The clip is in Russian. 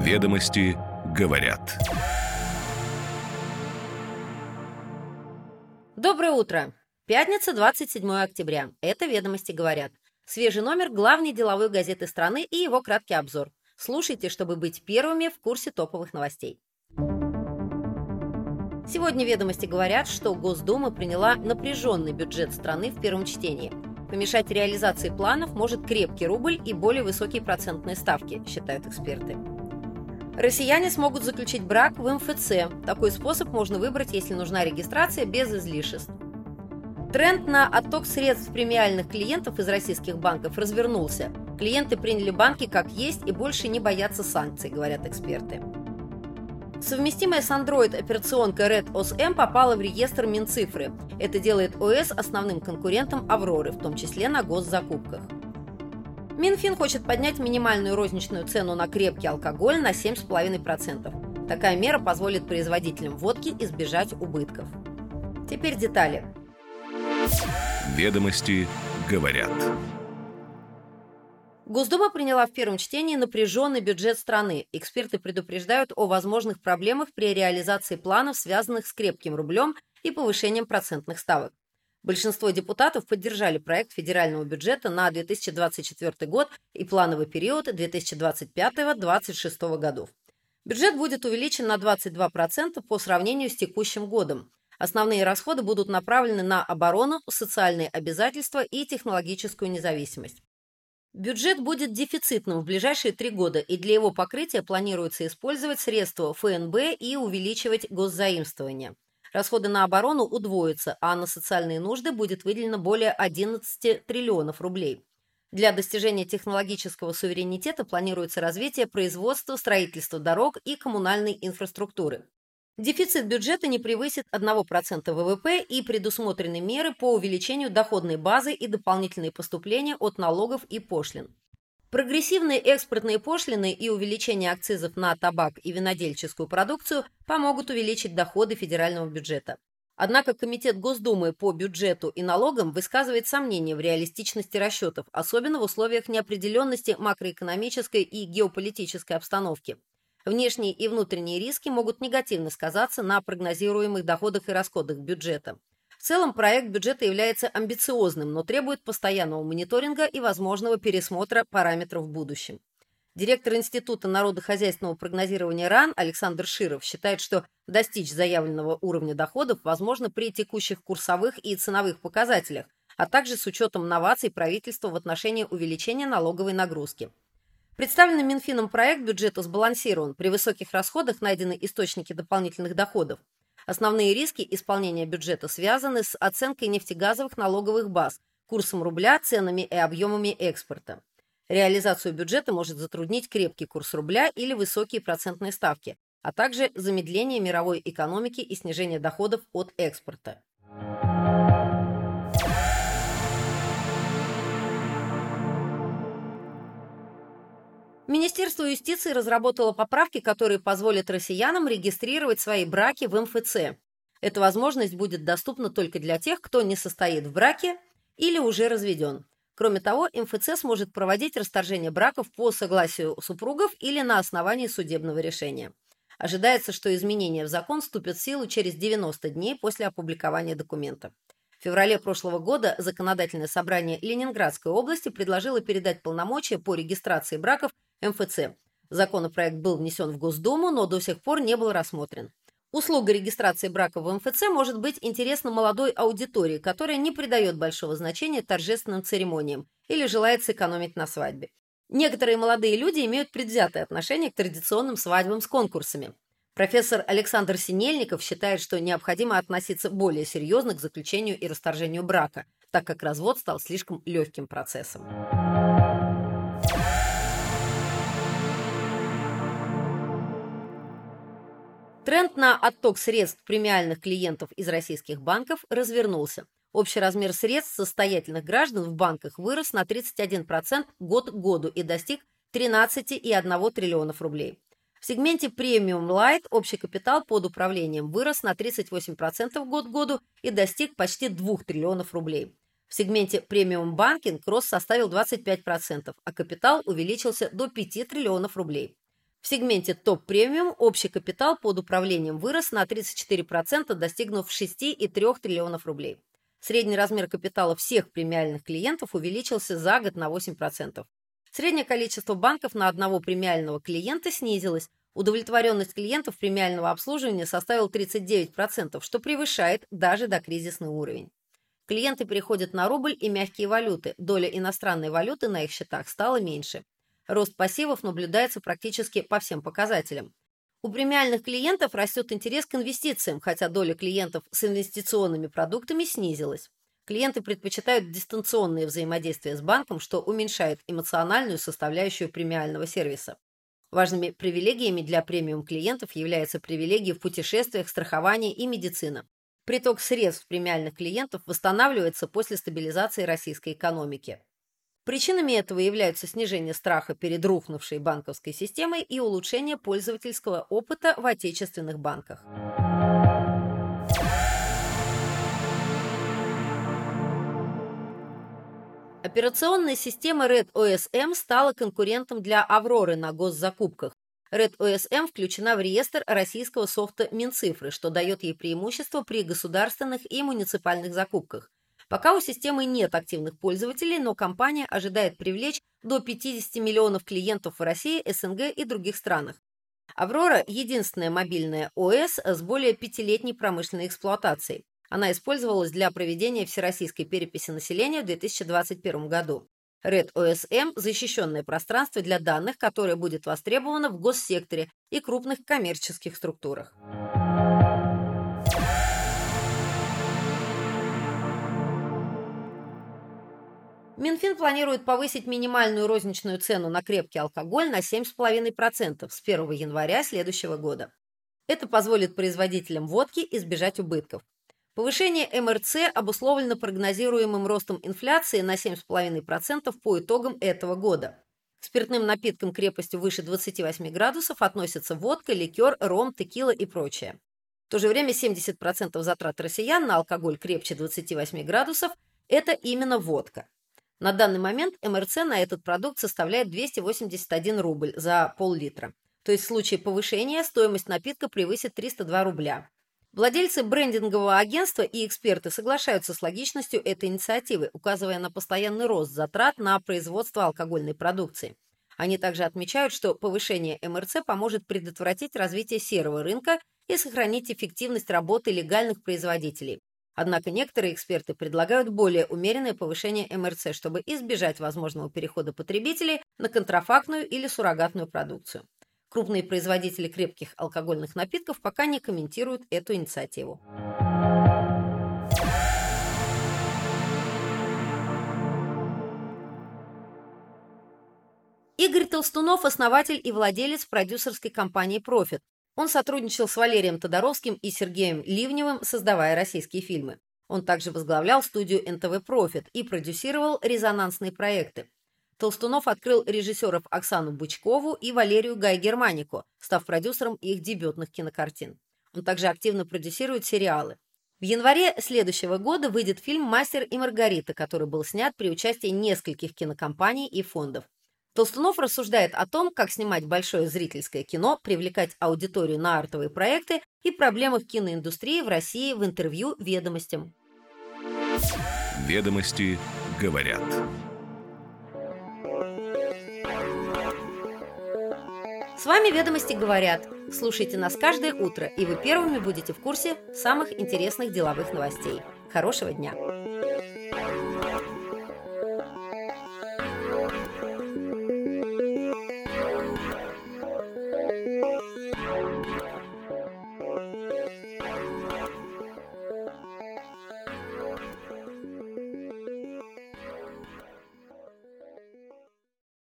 Ведомости говорят. Доброе утро! Пятница, 27 октября. Это «Ведомости говорят». Свежий номер главной деловой газеты страны и его краткий обзор. Слушайте, чтобы быть первыми в курсе топовых новостей. Сегодня «Ведомости говорят, что Госдума приняла напряженный бюджет страны в первом чтении. Помешать реализации планов может крепкий рубль и более высокие процентные ставки, считают эксперты. Россияне смогут заключить брак в МФЦ. Такой способ можно выбрать, если нужна регистрация без излишеств. Тренд на отток средств премиальных клиентов из российских банков развернулся. Клиенты приняли банки как есть и больше не боятся санкций, говорят эксперты. Совместимая с Android операционка Red OS M попала в реестр Минцифры. Это делает ОС основным конкурентом Авроры, в том числе на госзакупках. Минфин хочет поднять минимальную розничную цену на крепкий алкоголь на 7,5%. Такая мера позволит производителям водки избежать убытков. Теперь детали. Ведомости говорят. Госдума приняла в первом чтении напряженный бюджет страны. Эксперты предупреждают о возможных проблемах при реализации планов, связанных с крепким рублем и повышением процентных ставок. Большинство депутатов поддержали проект федерального бюджета на 2024 год и плановый период 2025-2026 годов. Бюджет будет увеличен на 22% по сравнению с текущим годом. Основные расходы будут направлены на оборону, социальные обязательства и технологическую независимость. Бюджет будет дефицитным в ближайшие три года, и для его покрытия планируется использовать средства ФНБ и увеличивать госзаимствование. Расходы на оборону удвоятся, а на социальные нужды будет выделено более 11 триллионов рублей. Для достижения технологического суверенитета планируется развитие производства, строительства дорог и коммунальной инфраструктуры. Дефицит бюджета не превысит 1% ВВП и предусмотрены меры по увеличению доходной базы и дополнительные поступления от налогов и пошлин. Прогрессивные экспортные пошлины и увеличение акцизов на табак и винодельческую продукцию помогут увеличить доходы федерального бюджета. Однако Комитет Госдумы по бюджету и налогам высказывает сомнения в реалистичности расчетов, особенно в условиях неопределенности макроэкономической и геополитической обстановки. Внешние и внутренние риски могут негативно сказаться на прогнозируемых доходах и расходах бюджета. В целом проект бюджета является амбициозным, но требует постоянного мониторинга и возможного пересмотра параметров в будущем. Директор Института народохозяйственного прогнозирования РАН Александр Широв считает, что достичь заявленного уровня доходов возможно при текущих курсовых и ценовых показателях, а также с учетом новаций правительства в отношении увеличения налоговой нагрузки. Представленный Минфином проект бюджета сбалансирован. При высоких расходах найдены источники дополнительных доходов. Основные риски исполнения бюджета связаны с оценкой нефтегазовых налоговых баз, курсом рубля, ценами и объемами экспорта. Реализацию бюджета может затруднить крепкий курс рубля или высокие процентные ставки, а также замедление мировой экономики и снижение доходов от экспорта. Министерство юстиции разработало поправки, которые позволят россиянам регистрировать свои браки в МФЦ. Эта возможность будет доступна только для тех, кто не состоит в браке или уже разведен. Кроме того, МФЦ сможет проводить расторжение браков по согласию супругов или на основании судебного решения. Ожидается, что изменения в закон вступят в силу через 90 дней после опубликования документа. В феврале прошлого года Законодательное собрание Ленинградской области предложило передать полномочия по регистрации браков МФЦ. Законопроект был внесен в Госдуму, но до сих пор не был рассмотрен. Услуга регистрации брака в МФЦ может быть интересна молодой аудитории, которая не придает большого значения торжественным церемониям или желает сэкономить на свадьбе. Некоторые молодые люди имеют предвзятое отношение к традиционным свадьбам с конкурсами. Профессор Александр Синельников считает, что необходимо относиться более серьезно к заключению и расторжению брака, так как развод стал слишком легким процессом. Тренд на отток средств премиальных клиентов из российских банков развернулся. Общий размер средств состоятельных граждан в банках вырос на 31% год к году и достиг 13,1 триллионов рублей. В сегменте Premium Light общий капитал под управлением вырос на 38% год к году и достиг почти 2 триллионов рублей. В сегменте Premium Banking рост составил 25%, а капитал увеличился до 5 триллионов рублей. В сегменте топ-премиум общий капитал под управлением вырос на 34%, достигнув 6,3 триллионов рублей. Средний размер капитала всех премиальных клиентов увеличился за год на 8%. Среднее количество банков на одного премиального клиента снизилось. Удовлетворенность клиентов премиального обслуживания составила 39%, что превышает даже докризисный уровень. Клиенты переходят на рубль и мягкие валюты. Доля иностранной валюты на их счетах стала меньше. Рост пассивов наблюдается практически по всем показателям. У премиальных клиентов растет интерес к инвестициям, хотя доля клиентов с инвестиционными продуктами снизилась. Клиенты предпочитают дистанционные взаимодействия с банком, что уменьшает эмоциональную составляющую премиального сервиса. Важными привилегиями для премиум-клиентов являются привилегии в путешествиях, страховании и медицина. Приток средств премиальных клиентов восстанавливается после стабилизации российской экономики. Причинами этого являются снижение страха перед рухнувшей банковской системой и улучшение пользовательского опыта в отечественных банках. Операционная система Red OSM стала конкурентом для Авроры на госзакупках. Red OSM включена в реестр российского софта Минцифры, что дает ей преимущество при государственных и муниципальных закупках. Пока у системы нет активных пользователей, но компания ожидает привлечь до 50 миллионов клиентов в России, СНГ и других странах. «Аврора» — единственная мобильная ОС с более пятилетней промышленной эксплуатацией. Она использовалась для проведения всероссийской переписи населения в 2021 году. Red OSM – защищенное пространство для данных, которое будет востребовано в госсекторе и крупных коммерческих структурах. Минфин планирует повысить минимальную розничную цену на крепкий алкоголь на 7,5% с 1 января следующего года. Это позволит производителям водки избежать убытков. Повышение МРЦ обусловлено прогнозируемым ростом инфляции на 7,5% по итогам этого года. К спиртным напиткам крепостью выше 28 градусов относятся водка, ликер, ром, текила и прочее. В то же время 70% затрат россиян на алкоголь крепче 28 градусов – это именно водка. На данный момент МРЦ на этот продукт составляет 281 рубль за пол-литра. То есть в случае повышения стоимость напитка превысит 302 рубля. Владельцы брендингового агентства и эксперты соглашаются с логичностью этой инициативы, указывая на постоянный рост затрат на производство алкогольной продукции. Они также отмечают, что повышение МРЦ поможет предотвратить развитие серого рынка и сохранить эффективность работы легальных производителей. Однако некоторые эксперты предлагают более умеренное повышение МРЦ, чтобы избежать возможного перехода потребителей на контрафактную или суррогатную продукцию. Крупные производители крепких алкогольных напитков пока не комментируют эту инициативу. Игорь Толстунов – основатель и владелец продюсерской компании «Профит», он сотрудничал с Валерием Тодоровским и Сергеем Ливневым, создавая российские фильмы. Он также возглавлял студию НТВ «Профит» и продюсировал резонансные проекты. Толстунов открыл режиссеров Оксану Бучкову и Валерию Гай-Германику, став продюсером их дебютных кинокартин. Он также активно продюсирует сериалы. В январе следующего года выйдет фильм «Мастер и Маргарита», который был снят при участии нескольких кинокомпаний и фондов. Толстунов рассуждает о том, как снимать большое зрительское кино, привлекать аудиторию на артовые проекты и проблемах киноиндустрии в России в интервью «Ведомостям». «Ведомости говорят». С вами «Ведомости говорят». Слушайте нас каждое утро, и вы первыми будете в курсе самых интересных деловых новостей. Хорошего дня!